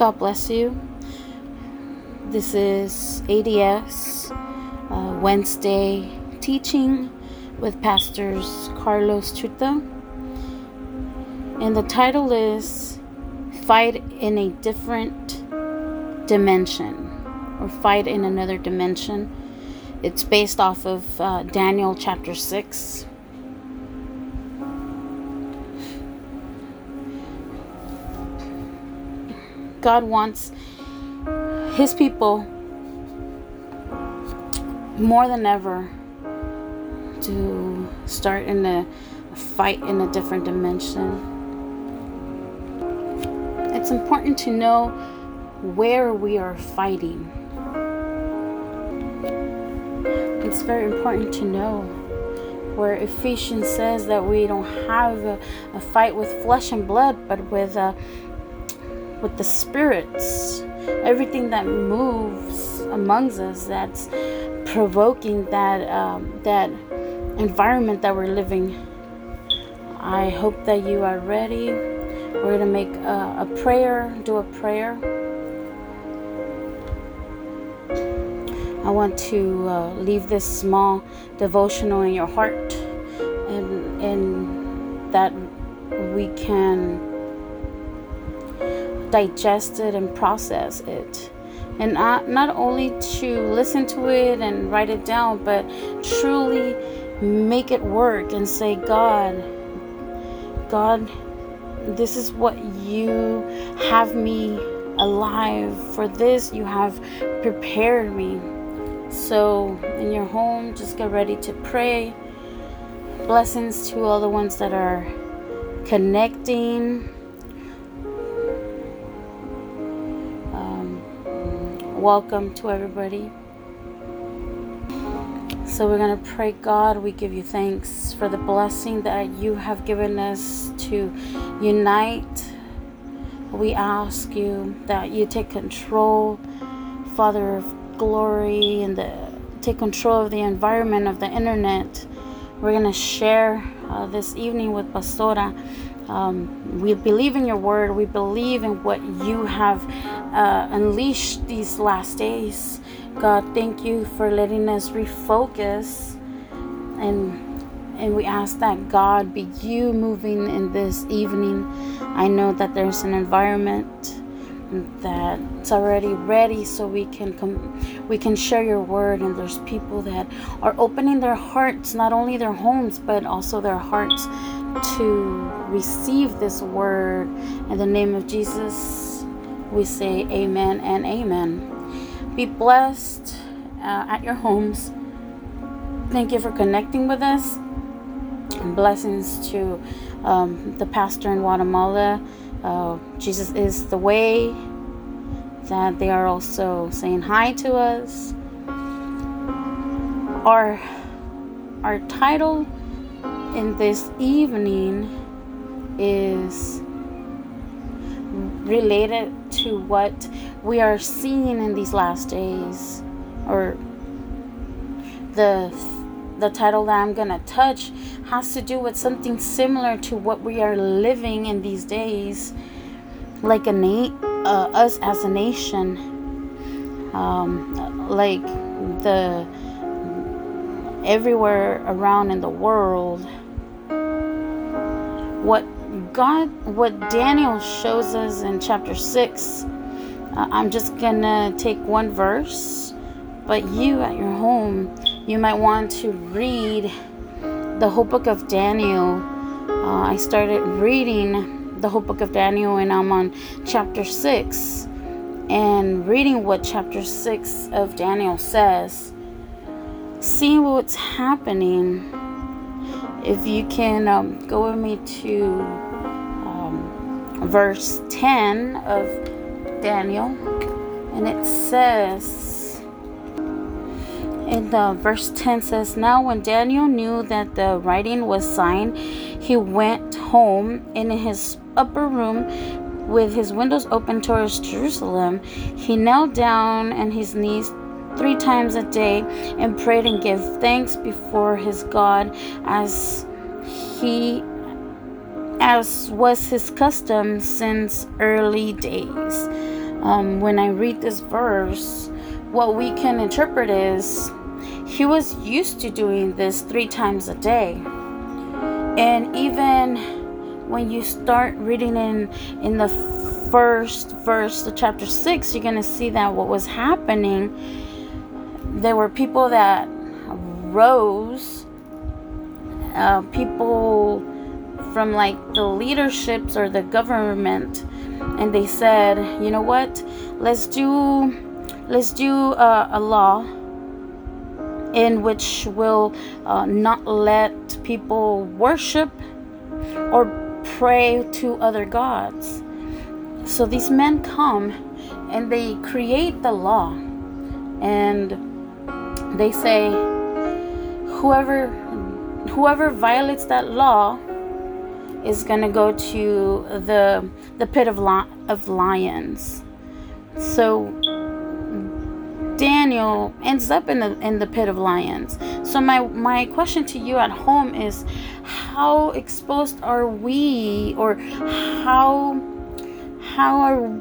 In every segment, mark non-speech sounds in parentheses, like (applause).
God bless you. This is ADS uh, Wednesday teaching with Pastors Carlos Chuta. And the title is Fight in a Different Dimension or Fight in Another Dimension. It's based off of uh, Daniel chapter 6. God wants His people more than ever to start in a fight in a different dimension. It's important to know where we are fighting. It's very important to know where Ephesians says that we don't have a, a fight with flesh and blood, but with uh, with the spirits, everything that moves amongst us, that's provoking that um, that environment that we're living. I hope that you are ready. We're gonna make a, a prayer, do a prayer. I want to uh, leave this small devotional in your heart, and and that we can digest it and process it. And not, not only to listen to it and write it down but truly make it work and say god god this is what you have me alive for this. You have prepared me. So in your home just get ready to pray. Blessings to all the ones that are connecting Welcome to everybody. So, we're going to pray, God, we give you thanks for the blessing that you have given us to unite. We ask you that you take control, Father of glory, and the, take control of the environment of the internet. We're going to share uh, this evening with Pastora um, we believe in your word. We believe in what you have uh, these last days. God, thank you for letting us refocus and and we ask that God be you moving in this evening. I know that there's an environment that's already ready so we can come we can share your word and there's people that are opening their hearts not only their homes but also their hearts to receive this word. In the name of Jesus, we say amen and amen. Be blessed uh, at your homes. Thank you for connecting with us. Blessings to um, the pastor in Guatemala. Uh, Jesus is the way. That they are also saying hi to us. Our our title in this evening is related to what we are seeing in these last days or the the title that I'm going to touch has to do with something similar to what we are living in these days like a na- uh, us as a nation. Um, like the everywhere around in the world what God, what Daniel shows us in chapter 6, uh, I'm just gonna take one verse, but you at your home, you might want to read the whole book of Daniel. Uh, I started reading the whole book of Daniel, and I'm on chapter 6 and reading what chapter 6 of Daniel says, seeing what's happening if you can um, go with me to verse 10 of Daniel, and it says, in the uh, verse 10 says, Now when Daniel knew that the writing was signed, he went home in his upper room with his windows open towards Jerusalem. He knelt down on his knees three times a day and prayed and gave thanks before his God as he as was his custom since early days. um, when I read this verse, what we can interpret is he was used to doing this three times a day. And even when you start reading in in the first verse of chapter 6, you're going to see that what was happening there were people that rose uh, people from like the leaderships or the government and they said you know what? Let's do let's do uh, a law in which will uh, not let people worship or pray to other gods. So these men come and they create the law and they say whoever whoever violates that law is going to go to the the pit of of lions. So Daniel ends up in the in the pit of lions. So my my question to you at home is how exposed are we or how how are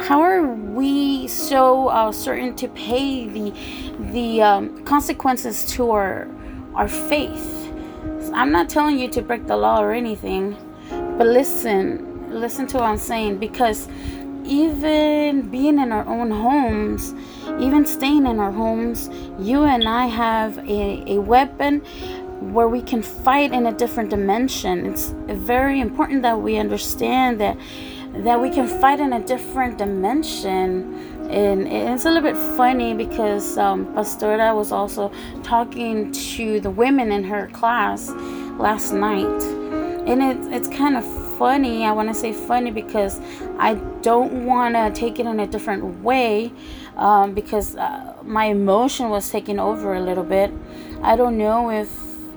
how are we so uh, certain to pay the the um, consequences to our our faith? I'm not telling you to break the law or anything, but listen, listen to what I'm saying because even being in our own homes, even staying in our homes, you and I have a, a weapon where we can fight in a different dimension. It's very important that we understand that that we can fight in a different dimension and it's a little bit funny because um, Pastora was also talking to the women in her class last night, and it, it's kind of funny. I want to say funny because I don't want to take it in a different way um, because uh, my emotion was taking over a little bit. I don't know if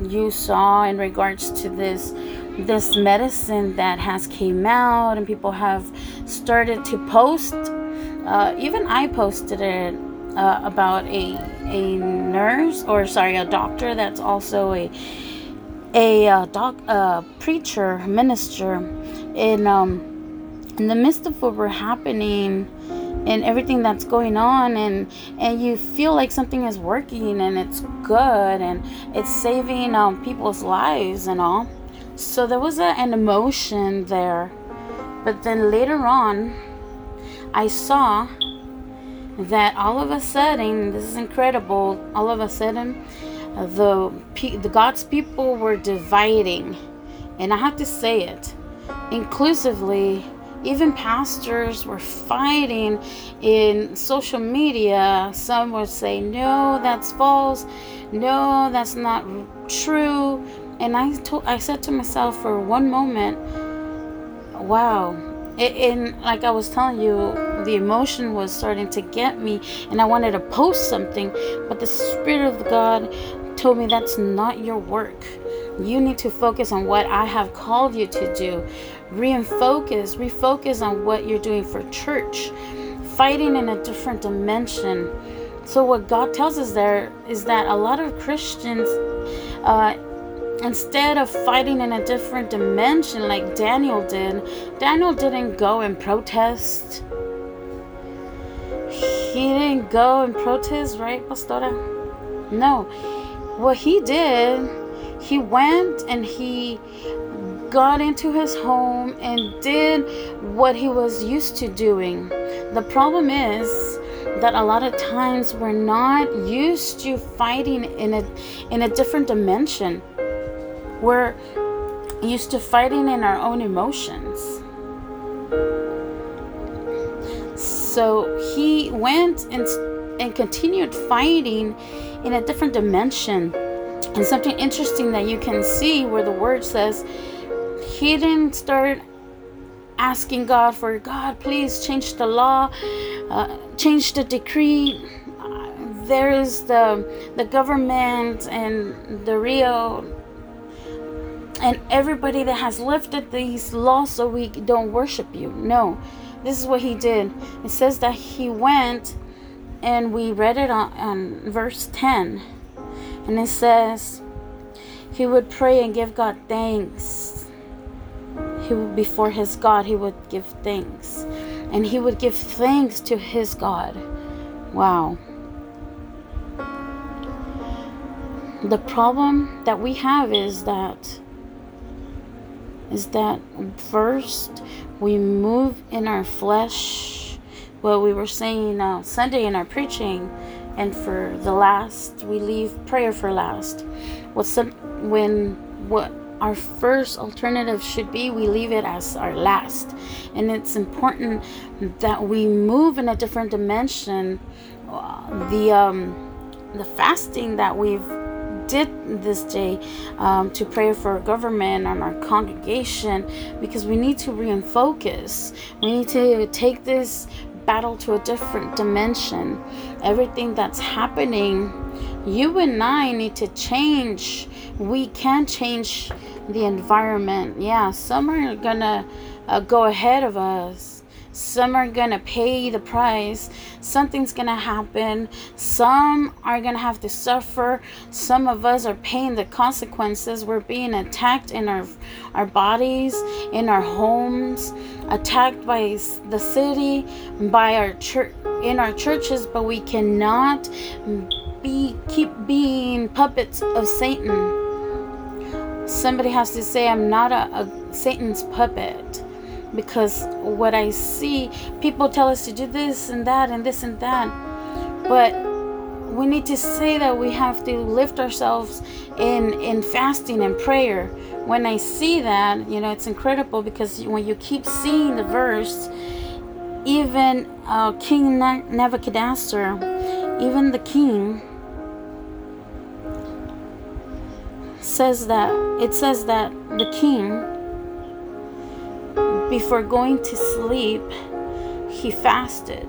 you saw in regards to this this medicine that has came out and people have started to post uh, even i posted it uh, about a a nurse or sorry a doctor that's also a a uh, doc uh, preacher minister in um in the midst of what were happening and everything that's going on and and you feel like something is working and it's good and it's saving um, people's lives and all. So there was a, an emotion there. But then later on i saw that all of a sudden this is incredible all of a sudden the the god's people were dividing and i have to say it inclusively even pastors were fighting in social media. Some would say, no, that's false. No, that's not true. And I told, I said to myself for one moment, wow. And like I was telling you, the emotion was starting to get me, and I wanted to post something, but the Spirit of God told me that's not your work. You need to focus on what I have called you to do refocus, refocus on what you're doing for church, fighting in a different dimension. So, what God tells us there is that a lot of Christians, uh, instead of fighting in a different dimension like Daniel did, Daniel didn't go and protest. He didn't go and protest, right, Pastora? No. What he did, he went and he got into his home and did what he was used to doing. The problem is that a lot of times we're not used to fighting in a in a different dimension. We're used to fighting in our own emotions. So he went and and continued fighting in a different dimension. And something interesting that you can see where the word says he didn't start asking God for God, please change the law, uh, change the decree. There is the the government and the Rio and everybody that has lifted these laws so we don't worship you. No, this is what he did. It says that he went and we read it on, on verse 10 and it says he would pray and give God thanks he would, before his God, he would give thanks. And he would give thanks to his God. Wow. The problem that we have is that is that first we move in our flesh what we were saying uh, sunday in our preaching and for the last we leave prayer for last. What's some when what our first alternative should be we leave it as our last. And it's important that we move in a different dimension uh, the um the fasting that we've did this day um, to pray for our government and our congregation because we need to refocus. We need to take this battle to a different dimension. Everything that's happening, you and I need to change. We can change the environment. Yeah, some are gonna uh, go ahead of us some are gonna pay the price. Something's gonna happen. Some are gonna have to suffer. Some of us are paying the consequences. We're being attacked in our our bodies, in our homes, attacked by the city, by our church, in our churches. But we cannot be keep being puppets of Satan. Somebody has to say, "I'm not a, a Satan's puppet." Because what I see, people tell us to do this and that and this and that. But we need to say that we have to lift ourselves in in fasting and prayer. When I see that, you know, it's incredible because when you keep seeing the verse, even uh, King Nebuchadnezzar, even the king, says that it says that the king before going to sleep, he fasted.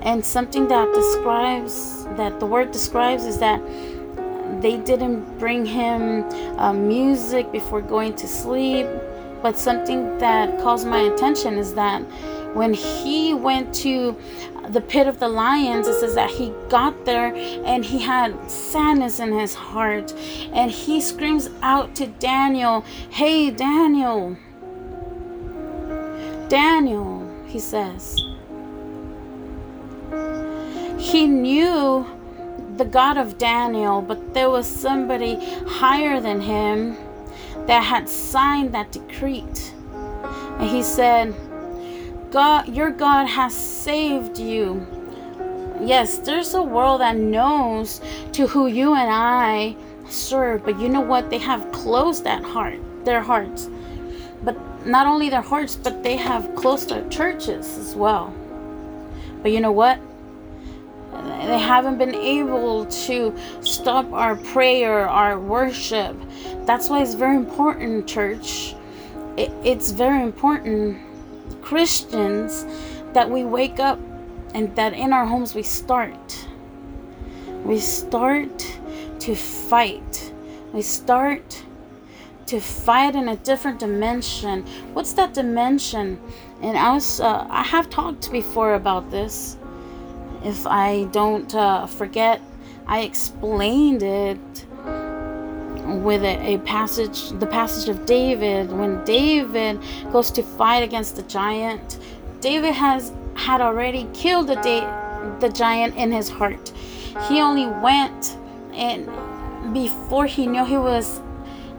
And something that describes, that the word describes, is that they didn't bring him uh, music before going to sleep. But something that calls my attention is that when he went to the pit of the lions, it says that he got there and he had sadness in his heart. And he screams out to Daniel, Hey, Daniel, Daniel, he says. He knew the God of Daniel, but there was somebody higher than him that had signed that decree. And he said, God, your God has saved you. Yes, there's a world that knows to who you and I serve, but you know what? They have closed that heart, their hearts. But not only their hearts, but they have closed their churches as well. But you know what? They haven't been able to stop our prayer, our worship. That's why it's very important, church. It's very important, Christians, that we wake up and that in our homes we start. We start to fight. We start to fight in a different dimension. What's that dimension? And I was uh, I have talked before about this. If I don't uh, forget, I explained it with a, a, passage, the passage of David. When David goes to fight against the giant, David has had already killed the da- the giant in his heart. He only went and before he knew he was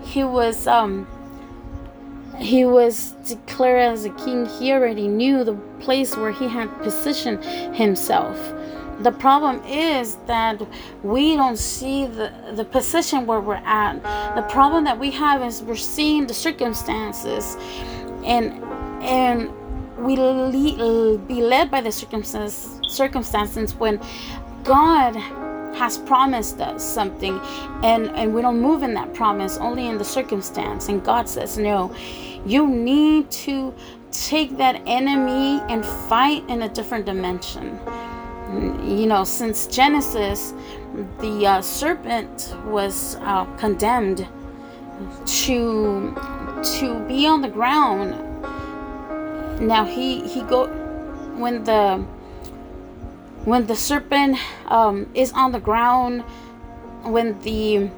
he was um he was declared as a king he already knew the place where he had positioned himself. The problem is that we don't see the, the position where we're at. The problem that we have is we're seeing the circumstances and and we le- be led by the circumstances circumstances when god has promised us something and and we don't move in that promise only in the circumstance. And god says no you need to take that enemy and fight in a different dimension. You know since genesis the uh, serpent was uh, condemned to to be on the ground. Now he he go when the when the serpent um, is on the ground, when the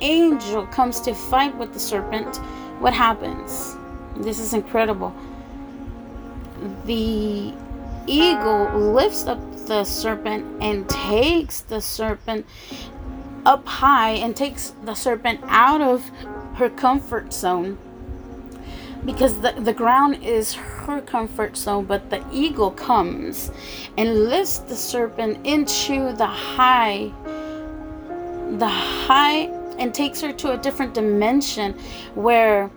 angel comes to fight with the serpent, what happens? this is incredible. The eagle lifts up the serpent and takes the serpent up high and takes the serpent out of her comfort zone because the, the ground is her comfort zone, but the eagle comes and lifts the serpent into the high, the high, and takes her to a different dimension where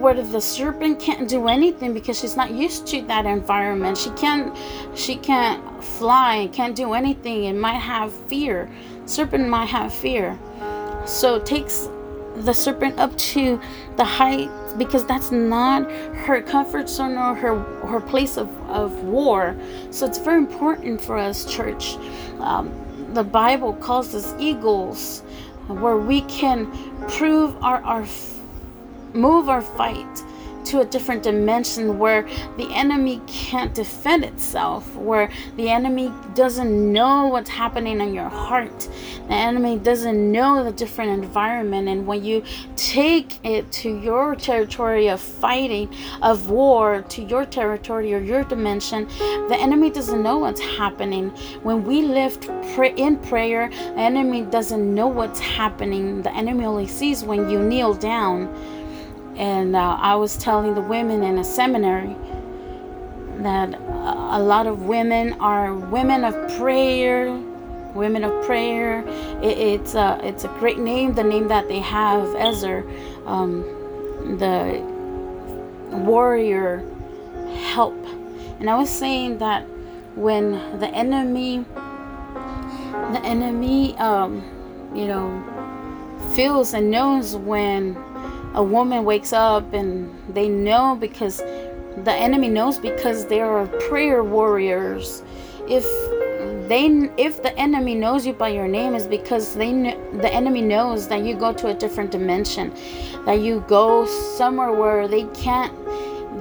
where the serpent can't do anything because she's not used to that environment. She can't she can't fly, can't do anything. It might have fear. Serpent might have fear. So takes the serpent up to the height because that's not her comfort zone or her her place of, of war. So it's very important for us church. Um, the bible calls us eagles where we can prove our, our move our fight to a different dimension where the enemy can't defend itself, where the enemy doesn't know what's happening in your heart. The enemy doesn't know the different environment. And when you take it to your territory of fighting, of war, to your territory or your dimension, the enemy doesn't know what's happening. When we lift in prayer, the enemy doesn't know what's happening. The enemy only sees when you kneel down and uh, I was telling the women in a seminary that a lot of women are women of prayer. Women of prayer. It, it's a it's a great name. The name that they have, Ezer, um, the warrior help. And I was saying that when the enemy, the enemy, um, you know, feels and knows when a woman wakes up and they know because the enemy knows because they are prayer warriors. If they if the enemy knows you by your name is because they the enemy knows that you go to a different dimension that you go somewhere where they can't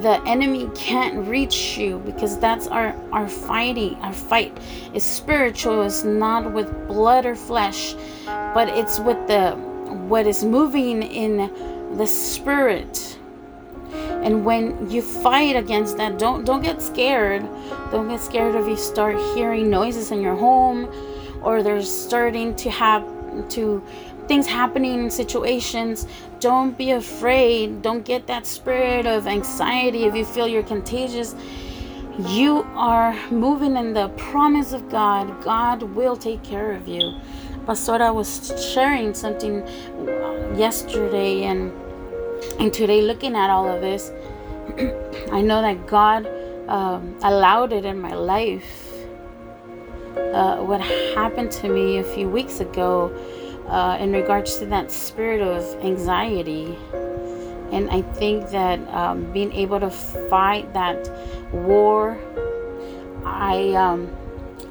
the enemy can't reach you because that's our our fighting our fight. Is spiritual it's not with blood or flesh but it's with the what is moving in the spirit. And when you fight against that don't don't get scared. Don't get scared if you start hearing noises in your home or there's starting to have to things happening in situations. Don't be afraid. Don't get that spirit of anxiety if you feel you're contagious. You are moving in the promise of God. God will take care of you. Pastora was sharing something yesterday and and today, looking at all of this, (clears throat) I know that God um, allowed it in my life. Uh, what happened to me a few weeks ago uh, in regards to that spirit of anxiety. And I think that um, being able to fight that war, I um,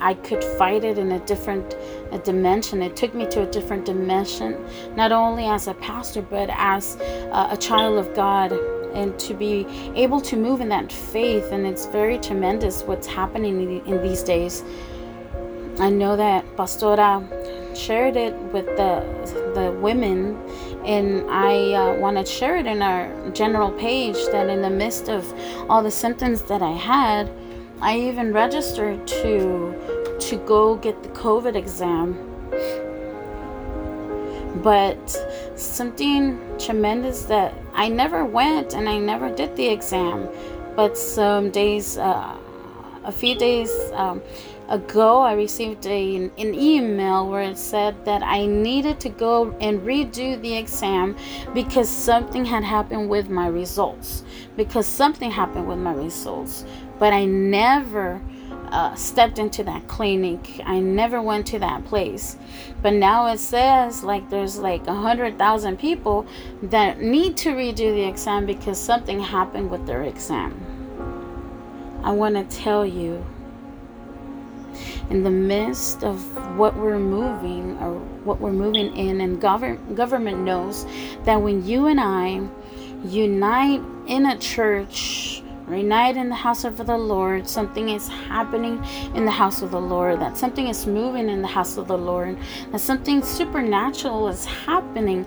I could fight it in a different a dimension. It took me to a different dimension, not only as a pastor, but as uh, a child of God, and to be able to move in that faith. And it's very tremendous what's happening in, in these days. I know that Pastora shared it with the the women, and I uh, want to share it in our general page. That in the midst of all the symptoms that I had, I even registered to to go get the COVID exam. But something tremendous that I never went and I never did the exam. But some days, uh, a few days um, ago, I received a, an email where it said that I needed to go and redo the exam because something had happened with my results. Because something happened with my results. But I never uh, stepped into that clinic. I never went to that place. But now it says like there's like a hundred thousand people that need to redo the exam because something happened with their exam. I want to tell you in the midst of what we're moving or what we're moving in and government government knows that when you and I unite in a church Reunite in the house of the Lord. Something is happening in the house of the Lord. That something is moving in the house of the Lord. That something supernatural is happening.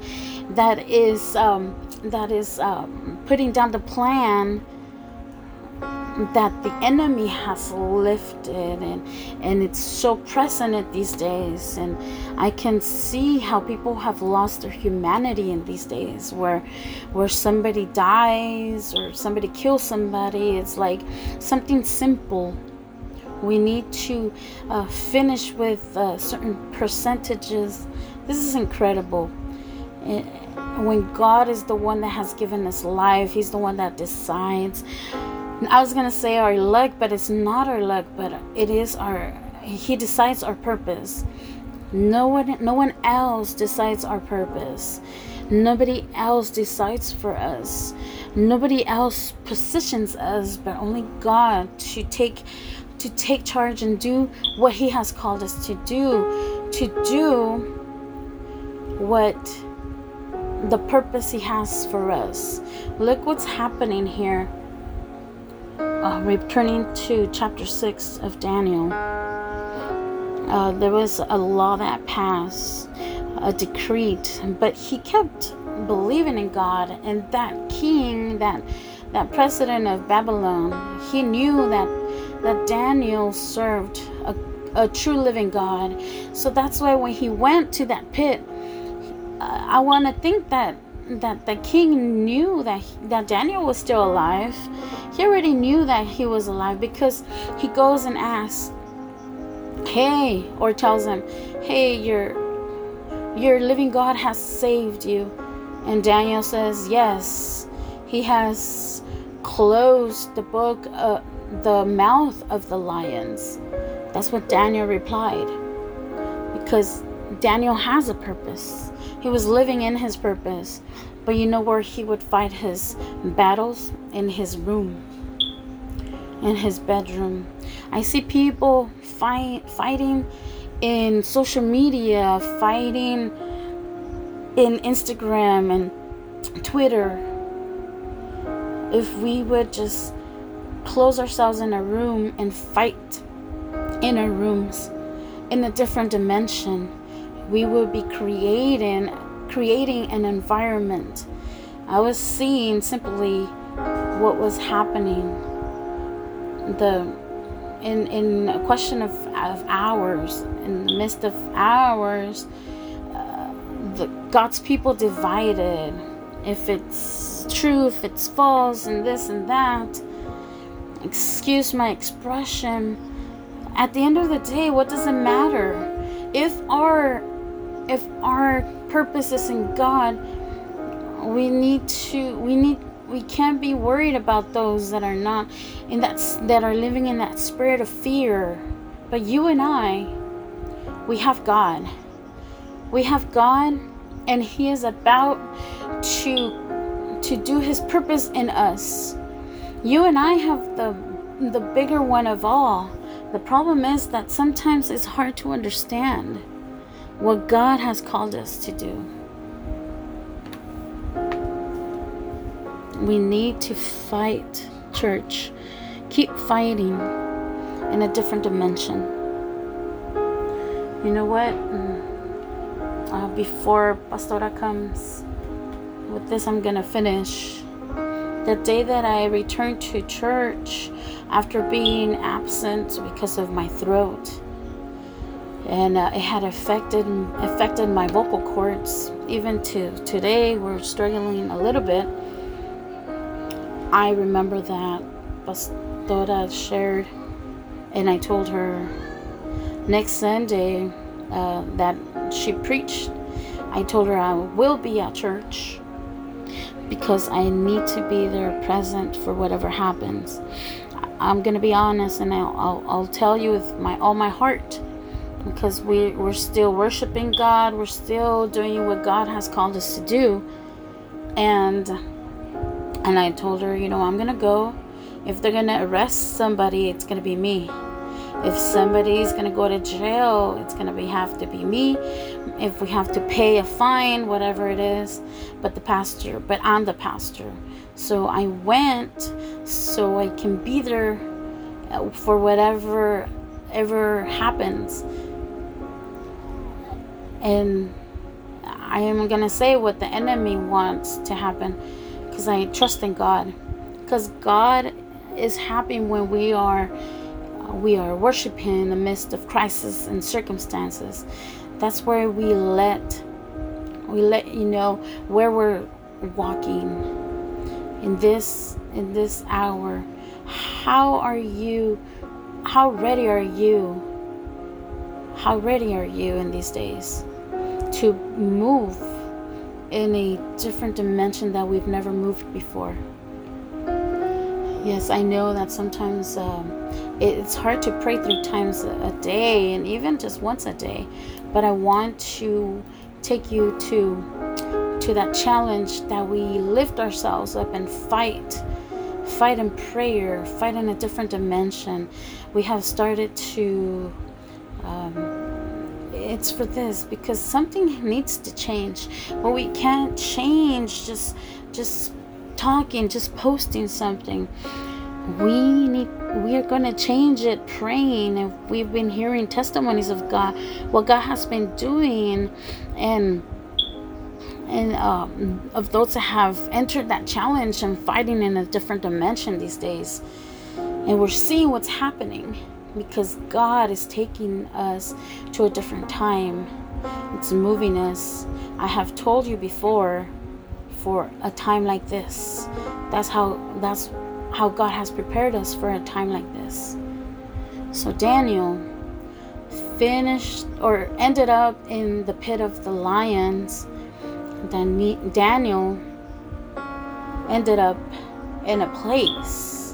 That is um, that is um, putting down the plan that the enemy has lifted and and it's so present these days. And i can see how people have lost their humanity in these days where where somebody dies or somebody kills somebody. It's like something simple. We need to uh, finish with uh, certain percentages. This is incredible. Eh, when god is the one that has given us life he's the one that decides I was gonna say our luck, but it's not our luck, but it is our. He decides our purpose. No one, no one else decides our purpose. Nobody else decides for us. Nobody else positions us, but only God to take to take charge and do what He has called us to do. To do what the purpose He has for us. Look what's happening here uh, returning to chapter 6 of Daniel, uh, there was a law that passed, a decree, but he kept believing in God. And that king, that that president of Babylon, he knew that that Daniel served a, a true living God. So that's why when he went to that pit, uh, I want to think that that the king knew that that Daniel was still alive. He already knew that he was alive because he goes and asks, "Hey," or tells him, "Hey, your your living God has saved you." And Daniel says, "Yes, he has closed the book, uh, the mouth of the lions." That's what Daniel replied, because Daniel has a purpose. He was living in his purpose. But you know where he would fight his battles? In his room, in his bedroom. I see people fight, fighting in social media, fighting in Instagram and Twitter. If we would just close ourselves in a room and fight in our rooms in a different dimension, we will be creating creating an environment. I was seeing simply what was happening. The in in a question of, of hours, in the midst of hours, uh, the God's people divided. If it's true, if it's false, and this and that. Excuse my expression. At the end of the day, what does it matter? If our if our purpose is in God, we need to we need we can't be worried about those that are not in that that are living in that spirit of fear. But you and I, we have God. We have God and he is about to to do his purpose in us. You and I have the the bigger one of all. The problem is that sometimes it's hard to understand what God has called us to do. We need to fight, church. Keep fighting in a different dimension. You know what? Mm, uh, before Pastora comes, with this, I'm going to finish. The day that I returned to church after being absent because of my throat, and uh, it had affected affected my vocal cords. Even to today we're struggling a little bit. I remember that pastora shared and i told her next sunday uh, that she preached. I told her i will be at church because i need to be there present for whatever happens. I'm going to be honest and I'll, I'll, I'll tell you with my all my heart because we, we're still worshiping God, we're still doing what God has called us to do. And and I told her, you know, I'm gonna go. If they're gonna arrest somebody, it's gonna be me. If somebody's gonna go to jail, it's gonna be have to be me. If we have to pay a fine, whatever it is, but the pastor, but I'm the pastor. So I went so I can be there uh, for whatever ever happens and I am gonna say what the enemy wants to happen because I trust in God. Because God is happy when we are we are worshiping in the midst of crisis and circumstances. That's where we let we let you know where we're walking in this in this hour. How are you? How ready are you? How ready are you in these days to move in a different dimension that we've never moved before? Yes, I know that sometimes um, it's hard to pray three times a day and even just once a day, but I want to take you to to that challenge that we lift ourselves up and fight fight in prayer fight in a different dimension we have started to um, it's for this because something needs to change. But we can't change just just talking just posting something. We need we are going to change it praying. And we've been hearing testimonies of god what god has been doing and and um, of those that have entered that challenge and fighting in a different dimension these days. And we're seeing what's happening because god is taking us to a different time it's moving us i have told you before for a time like this that's how that's how God has prepared us for a time like this. So Daniel finished or ended up in the pit of the lions. Then Daniel ended up in a place.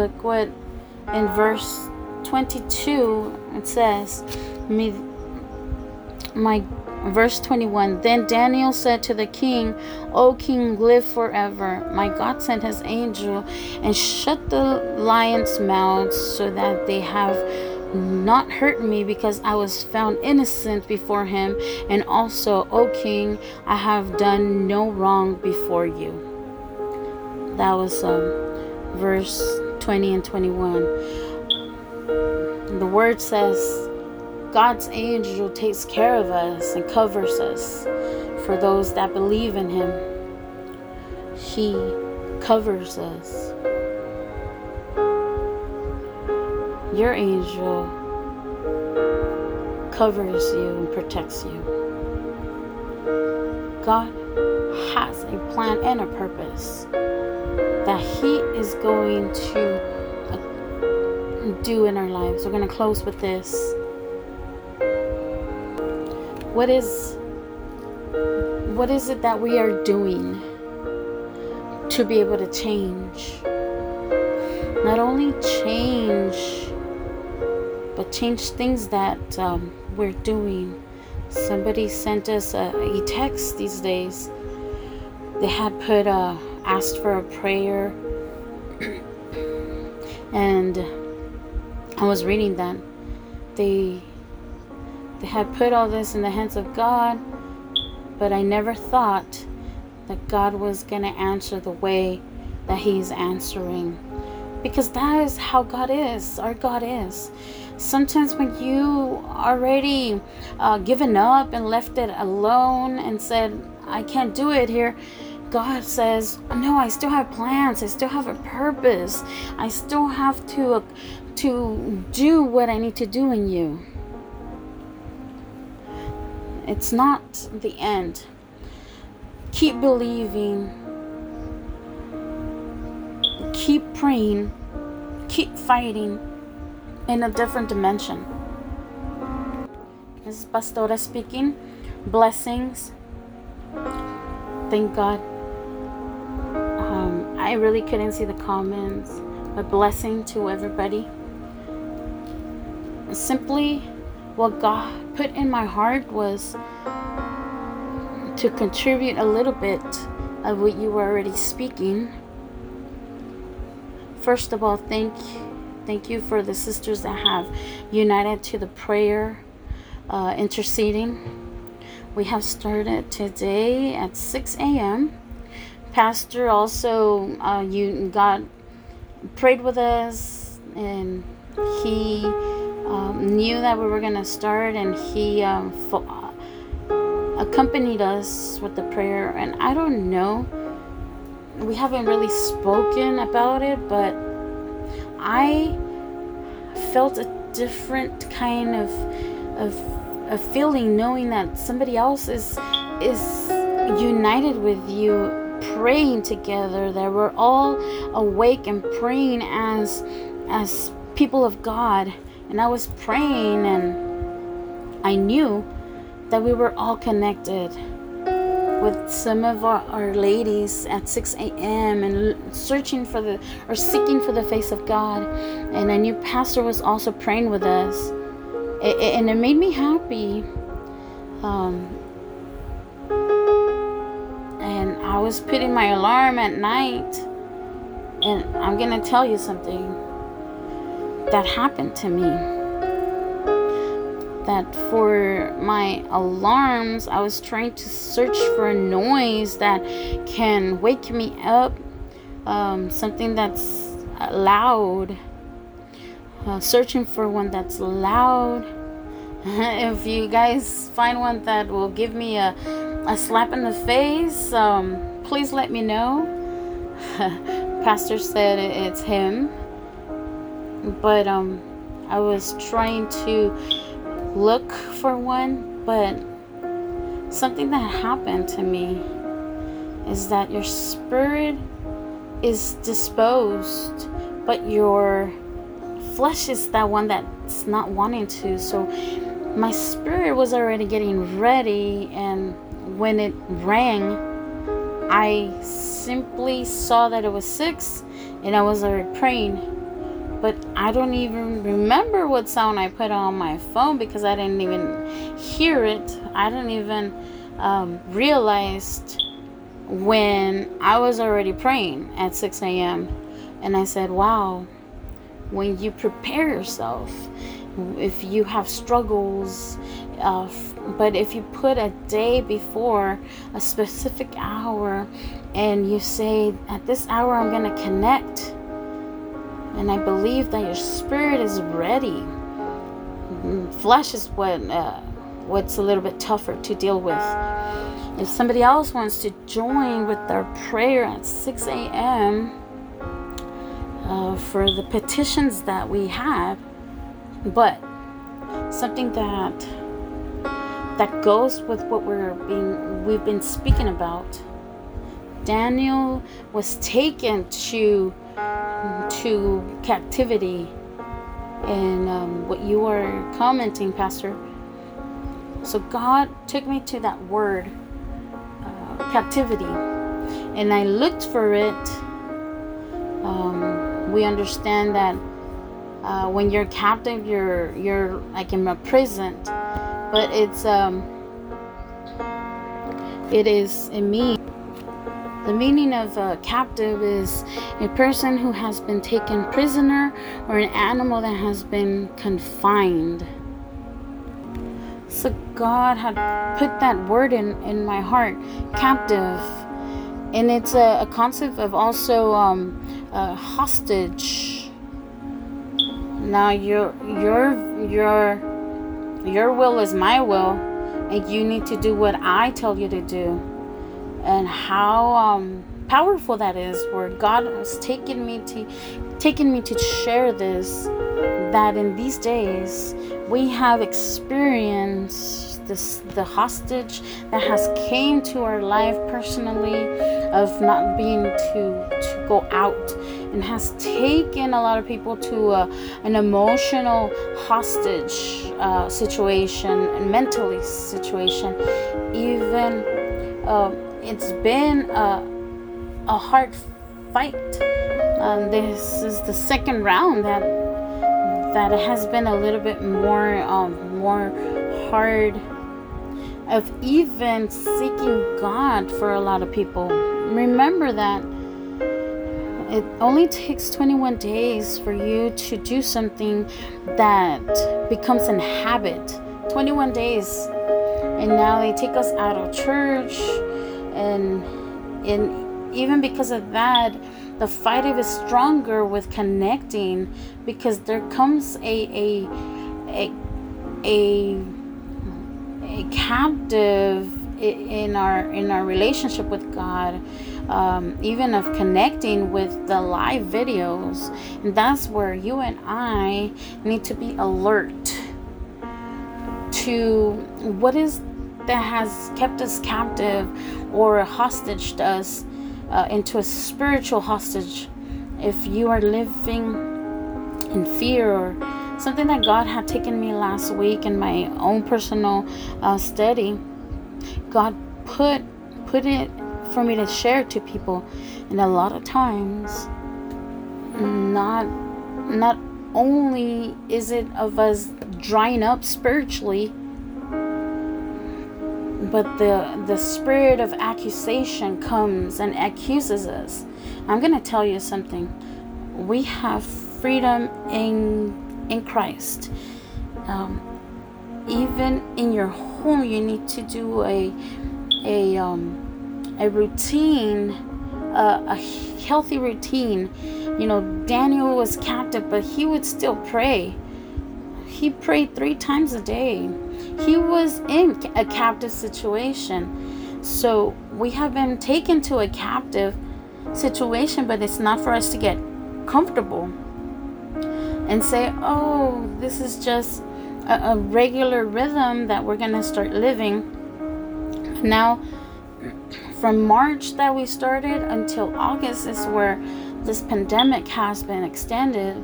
Look what in verse 22 it says, Me, My Verse 21 Then Daniel said to the king, O king, live forever. My God sent his angel and shut the lions' mouths so that they have not hurt me because I was found innocent before him. And also, O king, I have done no wrong before you. That was um, verse 20 and 21. The word says, God's angel takes care of us and covers us for those that believe in Him. He covers us. Your angel covers you and protects you. God has a plan and a purpose that He is going to uh, do in our lives. We're going to close with this. What is what is it that we are doing to be able to change? Not only change, but change things that um, we're doing. Somebody sent us a, a, text these days. They had put a asked for a prayer, and I was reading that they they had put all this in the hands of God, but I never thought that God was going to answer the way that He's answering. Because that is how God is. Our God is. Sometimes when you already uh, given up and left it alone and said, I can't do it here, God says, No, I still have plans. I still have a purpose. I still have to, uh, to do what I need to do in you. It's not the end. Keep believing. Keep praying. Keep fighting in a different dimension. This is Pastora speaking. Blessings. Thank God. I really couldn't see the comments, but blessing to everybody. Simply what God put in my heart was to contribute a little bit of what you were already speaking. First of all, thank thank you for the sisters that have united to the prayer, uh, interceding. We have started today at 6 a.m. Pastor also, uh, you God prayed with us, and he um, knew that we were to start, and he um, fo- accompanied us with the prayer. And I don't know, we haven't really spoken about it, but I felt a different kind of of a feeling knowing that somebody else is is united with you praying together that we're all awake and praying as as people of God and I was praying and I knew that we were all connected with some of our, our ladies at 6 a.m. and searching for the or seeking for the face of God. And I knew Pastor was also praying with us. It, it, and it made me happy. Um, I was putting my alarm at night. And I'm to tell you something that happened to me that for my alarms, I was trying to search for a noise that can wake me up, um, something that's loud. Uh, searching for one that's loud. (laughs) if you guys find one that will give me a, a slap in the face, um, please let me know. (laughs) Pastor said it's him. But um, I was trying to look for one, but something that happened to me is that your spirit is disposed, but your flesh is that one that's not wanting to. So my spirit was already getting ready, and when it rang, I simply saw that it was six, and I was already praying but I don't even remember what sound I put on my phone because I didn't even hear it. I didn't even um, realized when I was already praying at 6 a.m. And I said, wow, when you prepare yourself, if you have struggles, uh, but if you put a day before a specific hour and you say, at this hour, I'm going to connect and I believe that your spirit is ready. Flesh is what uh, what's a little bit tougher to deal with. If somebody else wants to join with their prayer at 6 a.m. Uh, for the petitions that we have, but something that that goes with what we're being we've been speaking about. Daniel was taken to to captivity and um, what you are commenting, Pastor. So God took me to that word, uh, captivity, and I looked for it. Um, we understand that uh, when you're captive, you're you're like in a prison, but it's um, it is in me. The meaning of a captive is a person who has been taken prisoner or an animal that has been confined. So God had put that word in, in my heart, captive. And it's a, a concept of also um, a hostage. Now your your your your will is my will, and you need to do what I tell you to do. And how um, powerful that is where god has taken me to taken me to share this that in these days we have experienced this the hostage that has came to our life personally of not being to to go out and has taken a lot of people to a, an emotional hostage uh, situation and mentally situation even uh, it's been a, a hard fight. Um, this is the second round that that has been a little bit more um, more hard of even seeking God for a lot of people. Remember that it only takes 21 days for you to do something that becomes a habit. 21 days. And now they take us out of church and and even because of that the fight is stronger with connecting because there comes a a a a, a captive in our in our relationship with God, um, even of connecting with the live videos. And that's where you and I need to be alert to what is that has kept us captive or hostage us uh, into a spiritual hostage. If you are living in fear or something that God had taken me last week in my own personal uh, study, God put put it for me to share to people, and a lot of times, not not only is it of us drying up spiritually, but the the spirit of accusation comes and accuses us. I'm gonna tell you something. We have freedom in in Christ. Um, even in your home, you need to do a a um, a routine, a healthy routine. You know, Daniel was captive, but he would still pray. He prayed three times a day. He was in a captive situation. So we have been taken to a captive situation, but it's not for us to get comfortable and say, oh, this is just a, a regular rhythm that we're going to start living. Now, from March that we started until August is where this pandemic has been extended,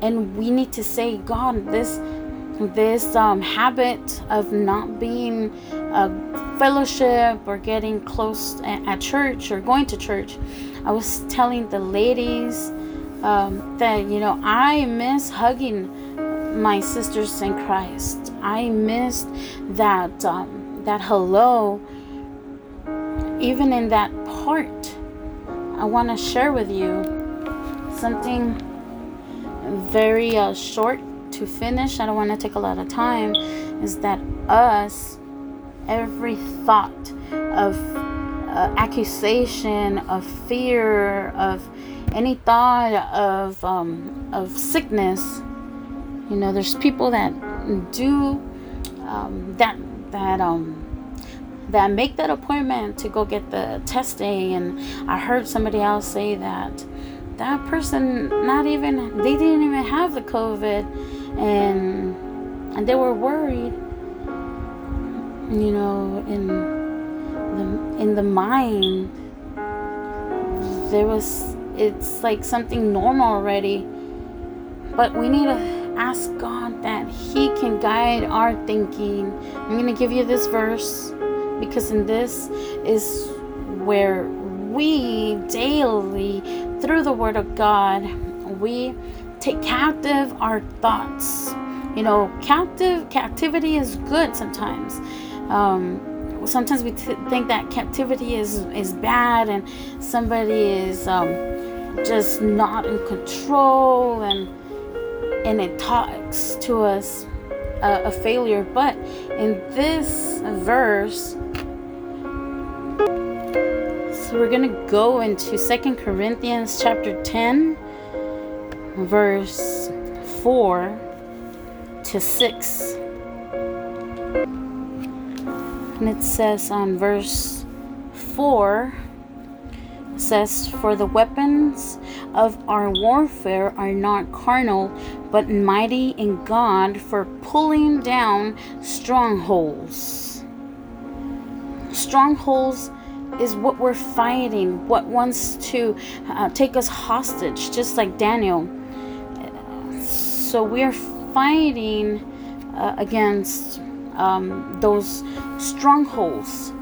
and we need to say, God, this this um, habit of not being a fellowship or getting close at church or going to church. I was telling the ladies um, that you know I miss hugging my sisters in Christ. I missed that um, that hello. Even in that part, I want to share with you something very uh, short to finish. I don't want to take a lot of time. Is that us? Every thought of uh, accusation, of fear, of any thought of um, of sickness. You know, there's people that do um, that that um that make that appointment to go get the testing, and I heard somebody else say that that person not even they didn't even have the COVID, and and they were worried. You know, in the in the mind there was it's like something normal already. But we need to ask God that He can guide our thinking. I'm going to give you this verse because in this is where we daily, through the Word of God, we take captive our thoughts. You know, captive captivity is good sometimes. Um, sometimes we t- think that captivity is is bad and somebody is um, just not in control and and it talks to us uh, a failure but in this verse so we're gonna go into Second corinthians chapter 10 verse 4 to 6 and it says on verse 4 says for the weapons of our warfare are not carnal but mighty in God for pulling down strongholds strongholds is what we're fighting what wants to uh, take us hostage just like Daniel so we're fighting uh, against um, those strongholds.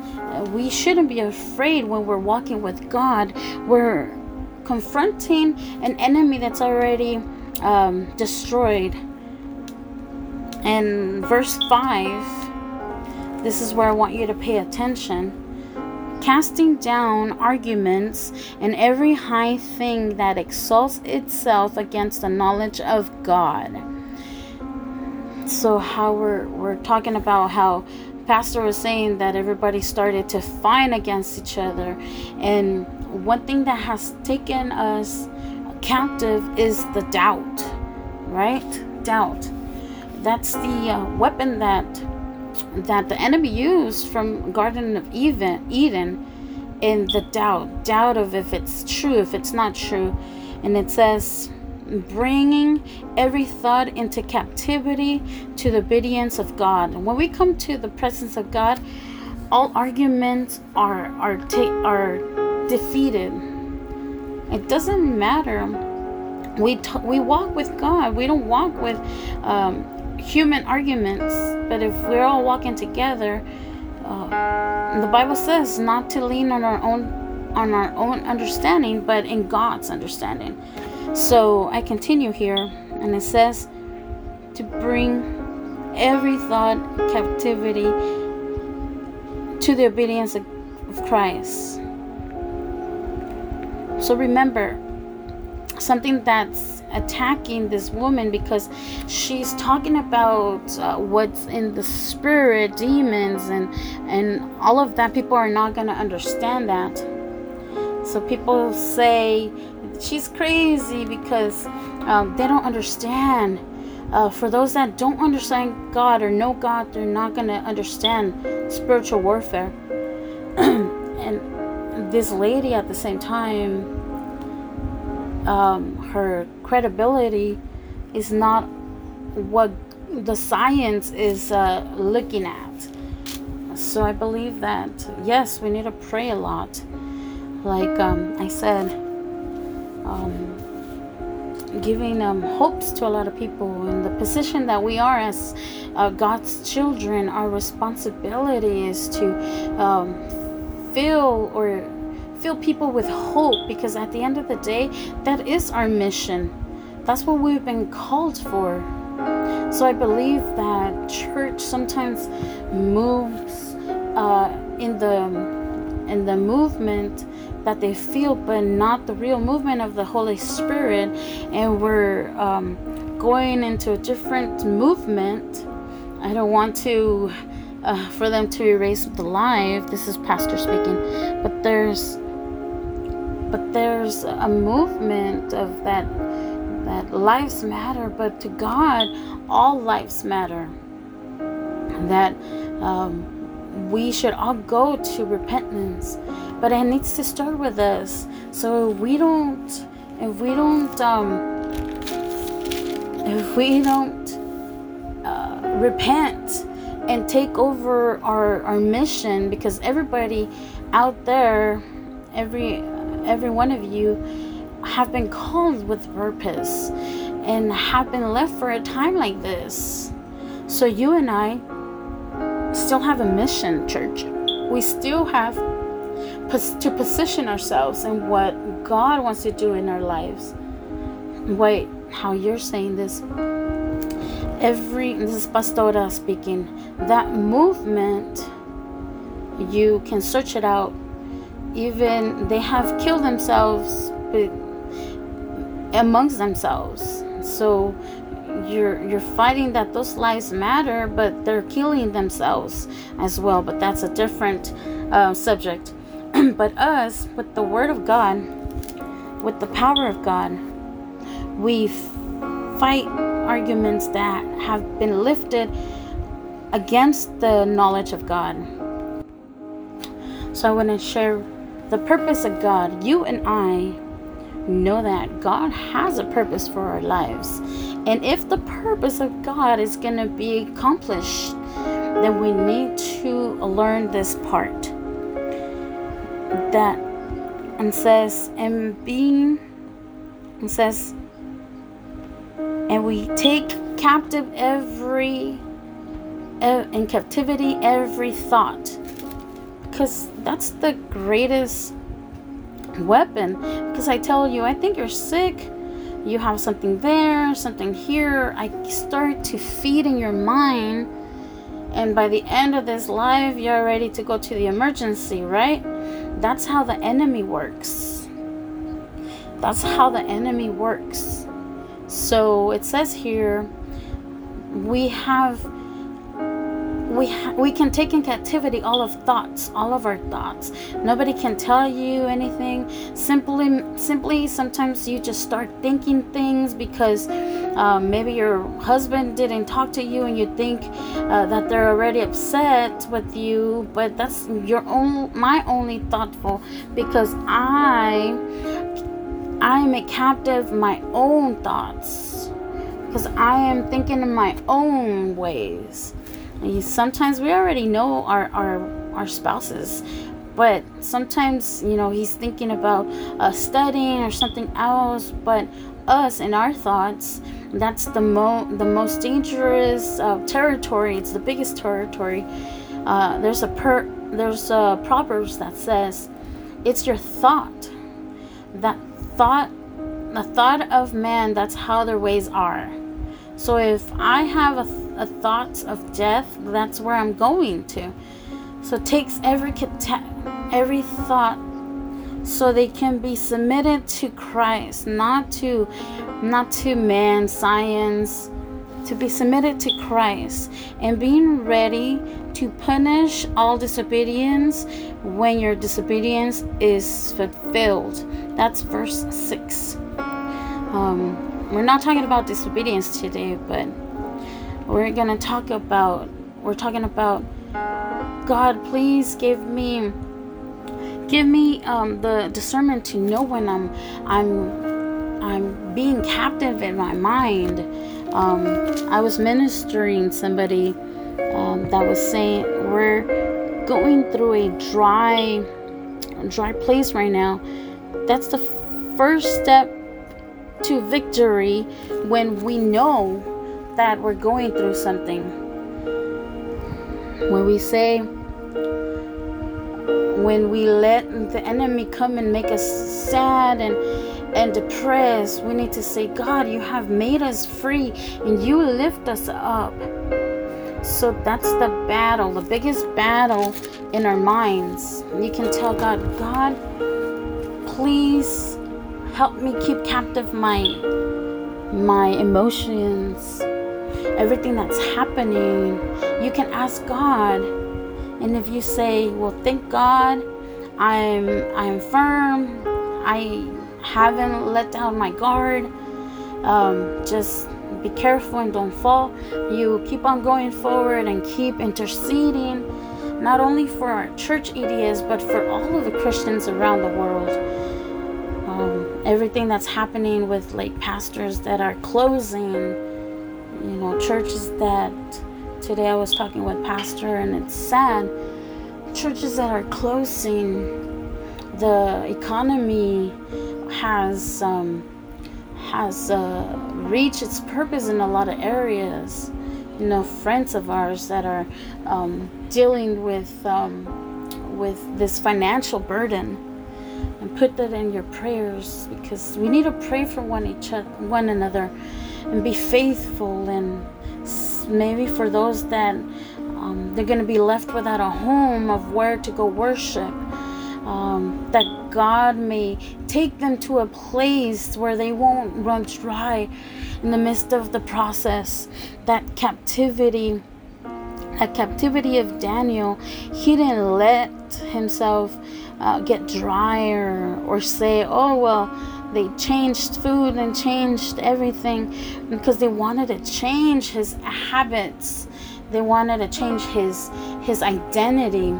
We shouldn't be afraid when we're walking with God. We're confronting an enemy that's already um, destroyed. And verse 5, this is where I want you to pay attention casting down arguments and every high thing that exalts itself against the knowledge of God so how we're we're talking about how pastor was saying that everybody started to fight against each other. And one thing that has taken us captive is the doubt right? Doubt. That's the uh, weapon that that the enemy used from Garden of Eden, Eden in the doubt, doubt of if it's true, if it's not true. And it says, bringing every thought into captivity to the obedience of God. And when we come to the presence of God, all arguments are are ta- are defeated. It doesn't matter. We t- we walk with God. We don't walk with um, human arguments. But if we're all walking together, uh, the Bible says not to lean on our own on our own understanding, but in God's understanding. So I continue here, and it says to bring every thought captivity to the obedience of Christ. So remember, something that's attacking this woman because she's talking about uh, what's in the spirit demons and and all of that people are not going to understand that so people say she's crazy because um, they don't understand uh, for those that don't understand god or know god they're not going to understand spiritual warfare (clears throat) and this lady at the same time um, her credibility is not what the science is uh, looking at. So I believe that yes, we need to pray a lot. Like um, I said, um, giving um, hopes to a lot of people in the position that we are as uh, God's children. Our responsibility is to um, fill or fill people with hope because at the end of the day, that is our mission. That's what we've been called for. So I believe that church sometimes moves uh, in the in the movement that they feel, but not the real movement of the Holy Spirit, and we're um, going into a different movement. I don't want to uh, for them to erase the life. This is Pastor speaking, but there's but there's a movement of that that lives matter. But to god all lives matter. That um, we should all go to repentance but it needs to start with us so if we don't if we don't um, if we don't uh, repent and take over our, our mission because everybody out there every every one of you have been called with purpose and have been left for a time like this. So you and I still have a mission, church. We still have to position ourselves in what God wants to do in our lives. Wait, how you're saying this? Every this is Pastora speaking. That movement, you can search it out even they have killed themselves amongst themselves so you're you're fighting that those lives matter but they're killing themselves as well but that's a different uh, subject (clears throat) but us with the word of god with the power of god we fight arguments that have been lifted against the knowledge of god so i want to share the purpose of God. You and I know that God has a purpose for our lives. And if the purpose of God is going to be accomplished, then we need to learn this part. That and says, and being, and says, and we take captive every, in captivity every thought because that's the greatest weapon. Because I tell you, I think you're sick, you have something there, something here. I start to feed in your mind, and by the end of this life, you're ready to go to the emergency, right? That's how the enemy works. That's how the enemy works. So it says here, we have we ha- we can take in captivity all of thoughts all of our thoughts nobody can tell you anything simply simply sometimes you just start thinking things because Um, maybe your husband didn't talk to you and you think uh, that they're already upset with you, but that's your own, my only thoughtful because I, I am a captive my own thoughts because I am thinking in my own ways. Sometimes we already know our, our, our spouses but sometimes you know he's thinking about uh, studying or something else but us and our thoughts that's the mo the most dangerous uh, territory. It's the biggest territory. Uh, there's a per there's a proverbs that says it's your thought that thought the thought of man that's how their ways are. So if i have a, a thought of death that's where i'm going to so takes every every thought so they can be submitted to Christ, not to not to man, science, to be submitted to Christ and being ready to punish all disobedience when your disobedience is fulfilled. That's verse 6. Um, we're not talking about disobedience today, but we're going to talk about, we're talking about God, please give me give me um, the discernment to know when I'm I'm I'm being captive in my mind. Um, I was ministering somebody um, that was saying we're going through a dry dry place right now. That's the first step to victory when we know that we're going through something. When we say when we let the enemy come and make us sad and and depressed we need to say god you have made us free and you lift us up. So that's the battle the biggest battle in our minds. You can tell god god please help me keep captive my my emotions everything that's happening you can ask god and if you say, "Well, thank God, I'm I'm firm. I haven't let down my guard. Um, just be careful and don't fall." You keep on going forward and keep interceding, not only for our church EDS, but for all of the Christians around the world. Um, everything that's happening with like pastors that are closing, you know, churches that Today I was talking with pastor and it's sad. Churches that are closing, the economy has um, has uh, reached its purpose in a lot of areas. You know, friends of ours that are um, dealing with um, with this financial burden, and put that in your prayers because we need to pray for one each one another, and be faithful and maybe for those that um, they're going to be left without a home of where to go worship. Um, that God may take them to a place where they won't run dry in the midst of the process. That captivity, that captivity of Daniel, he didn't let himself uh, get dry or, or say, oh, well, they changed food and changed everything because they wanted to change his habits. They wanted to change his his identity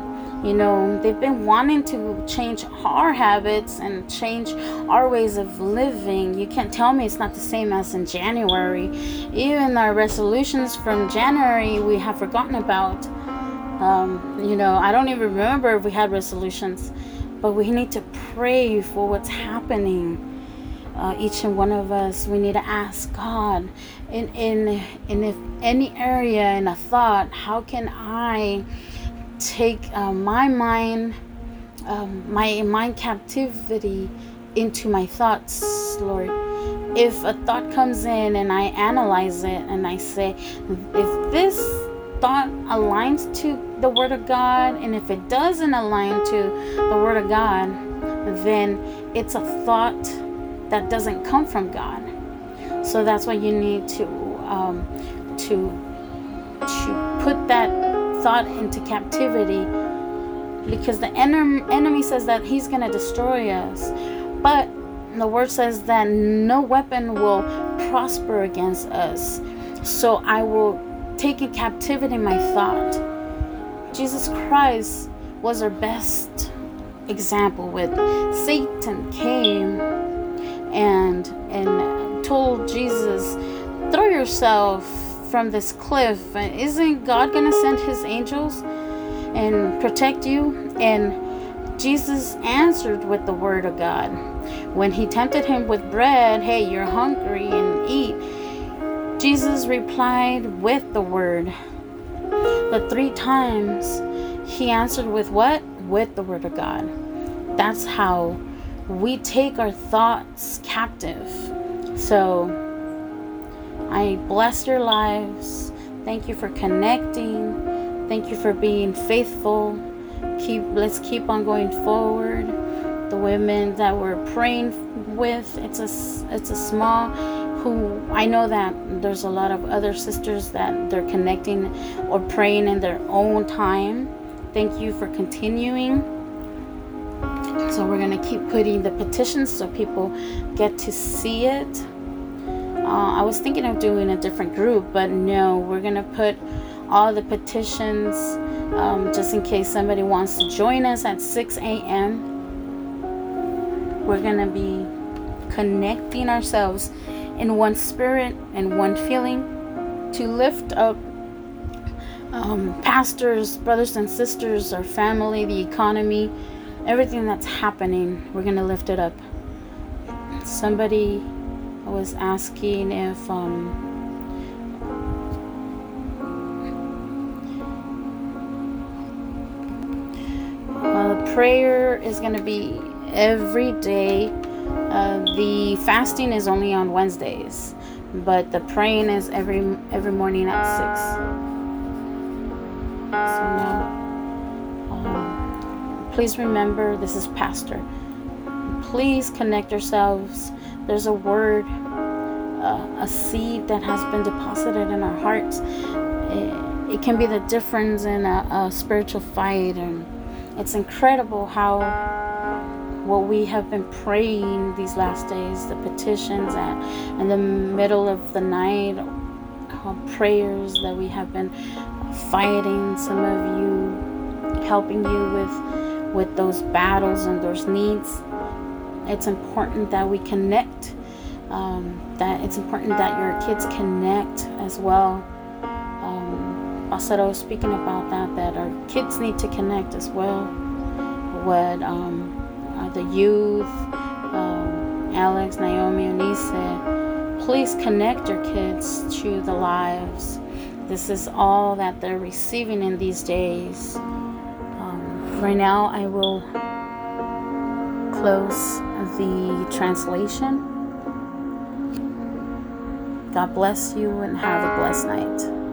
you know. They've been wanting to change our habits and change our ways of living. You can't tell me it's not the same as in january. Even our resolutions from january we have forgotten about. Um, you know i don't even remember if we had resolutions but we need to pray for what's happening uh, each and one of us we need to ask god in in in if any area in a thought how can i take uh, my mind um, my mind captivity into my thoughts lord? If a thought comes in and i analyze it and i say if this thought aligns to the word of god and if it doesn't align to the word of god then it's a thought that doesn't come from God. So that's why you need to um, to to put that thought into captivity because the enemy enemy says that he's going to destroy us, but the word says that no weapon will prosper against us. So I will take in captivity my thought. Jesus Christ was our best example with Satan came and and told Jesus, throw yourself from this cliff. Isn't God gonna send his angels and protect you? And Jesus answered with the word of God. When he tempted him with bread, hey, you're hungry and eat. Jesus replied with the word. The three times he answered with what? With the word of God. That's how we take our thoughts captive. So I bless your lives. Thank you for connecting. Thank you for being faithful. Keep let's keep on going forward. The women that we're praying with, it's a it's a small who I know that there's a lot of other sisters that they're connecting or praying in their own time. Thank you for continuing. So we're going to keep putting the petitions so people get to see it. Uh, I was thinking of doing a different group, but no, we're going to put all the petitions um, just in case somebody wants to join us at 6 a.m. We're going to be connecting ourselves in one spirit and one feeling to lift up um, pastors, brothers and sisters, our family, the economy, everything that's happening. We're going to lift it up. Somebody was asking if um, well, prayer is going to be every day uh, the fasting is only on Wednesdays, but the praying is every every morning at six. So now, please remember this is Pastor. Please connect yourselves. There's a word, uh, a seed that has been deposited in our hearts. It, it can be the difference in a, a spiritual fight, and it's incredible how what we have been praying these last days, the petitions and in the middle of the night, prayers that we have been fighting, some of you helping you with with those battles and those needs. It's important that we connect. Um, that it's important that your kids connect as well. Um, Basaro was speaking about that. That our kids need to connect as well. What um, uh, the youth, um, Alex, Naomi, Eunice, please connect your kids to the lives. This is all that they're receiving in these days. Right now, I will close the translation. God bless you and have a blessed night.